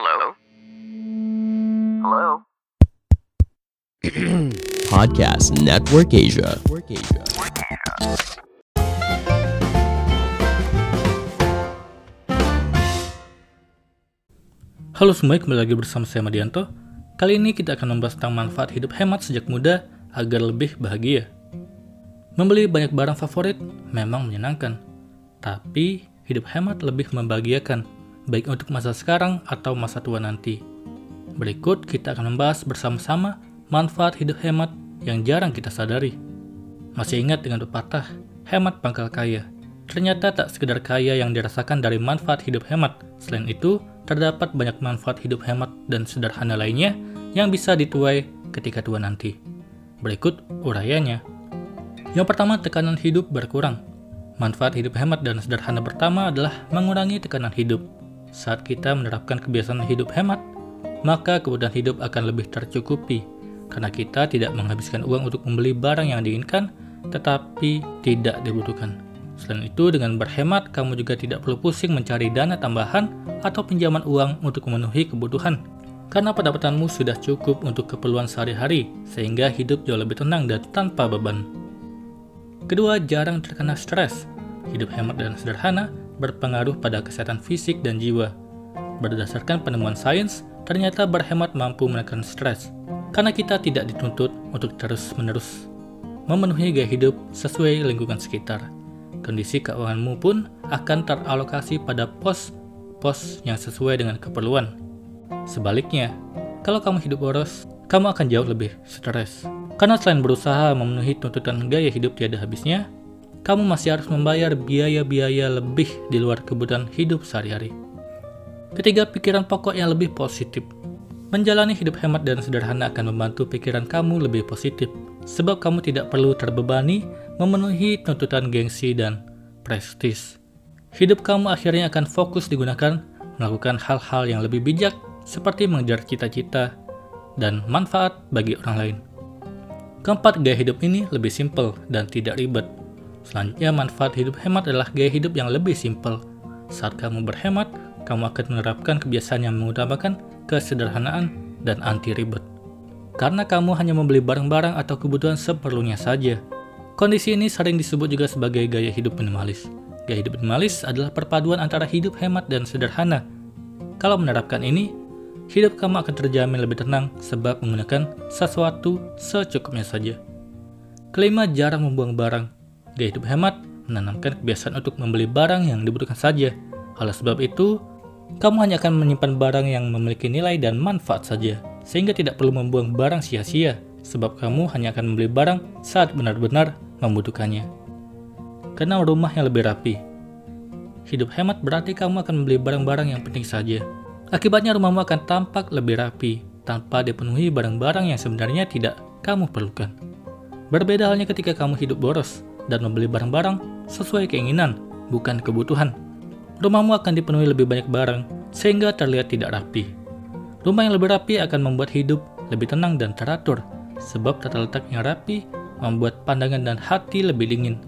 Hello? Hello? Podcast Network Asia. Halo semua, kembali lagi bersama saya Madianto. Kali ini kita akan membahas tentang manfaat hidup hemat sejak muda agar lebih bahagia. Membeli banyak barang favorit memang menyenangkan, tapi hidup hemat lebih membahagiakan, baik untuk masa sekarang atau masa tua nanti. Berikut kita akan membahas bersama-sama manfaat hidup hemat yang jarang kita sadari. Masih ingat dengan pepatah, hemat pangkal kaya. Ternyata tak sekedar kaya yang dirasakan dari manfaat hidup hemat. Selain itu, terdapat banyak manfaat hidup hemat dan sederhana lainnya yang bisa dituai ketika tua nanti. Berikut urayanya. Yang pertama, tekanan hidup berkurang. Manfaat hidup hemat dan sederhana pertama adalah mengurangi tekanan hidup. Saat kita menerapkan kebiasaan hidup hemat, maka kebutuhan hidup akan lebih tercukupi karena kita tidak menghabiskan uang untuk membeli barang yang diinginkan tetapi tidak dibutuhkan. Selain itu, dengan berhemat, kamu juga tidak perlu pusing mencari dana tambahan atau pinjaman uang untuk memenuhi kebutuhan. Karena pendapatanmu sudah cukup untuk keperluan sehari-hari, sehingga hidup jauh lebih tenang dan tanpa beban. Kedua, jarang terkena stres. Hidup hemat dan sederhana berpengaruh pada kesehatan fisik dan jiwa. Berdasarkan penemuan sains, ternyata berhemat mampu menekan stres, karena kita tidak dituntut untuk terus-menerus memenuhi gaya hidup sesuai lingkungan sekitar kondisi keuanganmu pun akan teralokasi pada pos-pos yang sesuai dengan keperluan. Sebaliknya, kalau kamu hidup boros, kamu akan jauh lebih stres. Karena selain berusaha memenuhi tuntutan gaya hidup tiada habisnya, kamu masih harus membayar biaya-biaya lebih di luar kebutuhan hidup sehari-hari. Ketiga, pikiran pokok yang lebih positif. Menjalani hidup hemat dan sederhana akan membantu pikiran kamu lebih positif, sebab kamu tidak perlu terbebani memenuhi tuntutan gengsi dan prestis. Hidup kamu akhirnya akan fokus digunakan melakukan hal-hal yang lebih bijak seperti mengejar cita-cita dan manfaat bagi orang lain. Keempat, gaya hidup ini lebih simpel dan tidak ribet. Selanjutnya, manfaat hidup hemat adalah gaya hidup yang lebih simpel. Saat kamu berhemat, kamu akan menerapkan kebiasaan yang mengutamakan kesederhanaan dan anti ribet. Karena kamu hanya membeli barang-barang atau kebutuhan seperlunya saja, Kondisi ini sering disebut juga sebagai gaya hidup minimalis. Gaya hidup minimalis adalah perpaduan antara hidup hemat dan sederhana. Kalau menerapkan ini, hidup kamu akan terjamin lebih tenang sebab menggunakan sesuatu secukupnya saja. Kelima, jarang membuang barang. Gaya hidup hemat menanamkan kebiasaan untuk membeli barang yang dibutuhkan saja. Oleh sebab itu, kamu hanya akan menyimpan barang yang memiliki nilai dan manfaat saja, sehingga tidak perlu membuang barang sia-sia, sebab kamu hanya akan membeli barang saat benar-benar membutuhkannya. Karena rumah yang lebih rapi. Hidup hemat berarti kamu akan membeli barang-barang yang penting saja. Akibatnya rumahmu akan tampak lebih rapi, tanpa dipenuhi barang-barang yang sebenarnya tidak kamu perlukan. Berbeda halnya ketika kamu hidup boros dan membeli barang-barang sesuai keinginan, bukan kebutuhan. Rumahmu akan dipenuhi lebih banyak barang, sehingga terlihat tidak rapi. Rumah yang lebih rapi akan membuat hidup lebih tenang dan teratur, sebab tata letak yang rapi membuat pandangan dan hati lebih dingin.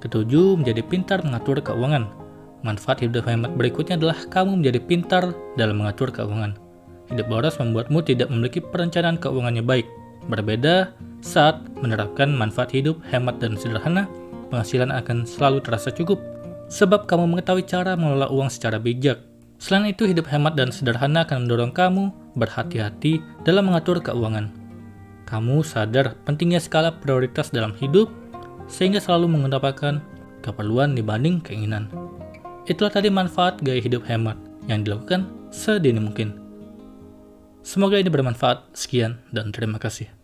Ketujuh, menjadi pintar mengatur keuangan. Manfaat hidup hemat berikutnya adalah kamu menjadi pintar dalam mengatur keuangan. Hidup boros membuatmu tidak memiliki perencanaan keuangannya baik. Berbeda saat menerapkan manfaat hidup hemat dan sederhana, penghasilan akan selalu terasa cukup, sebab kamu mengetahui cara mengelola uang secara bijak. Selain itu, hidup hemat dan sederhana akan mendorong kamu berhati-hati dalam mengatur keuangan kamu sadar pentingnya skala prioritas dalam hidup sehingga selalu mengedepankan keperluan dibanding keinginan. Itulah tadi manfaat gaya hidup hemat yang dilakukan sedini mungkin. Semoga ini bermanfaat. Sekian dan terima kasih.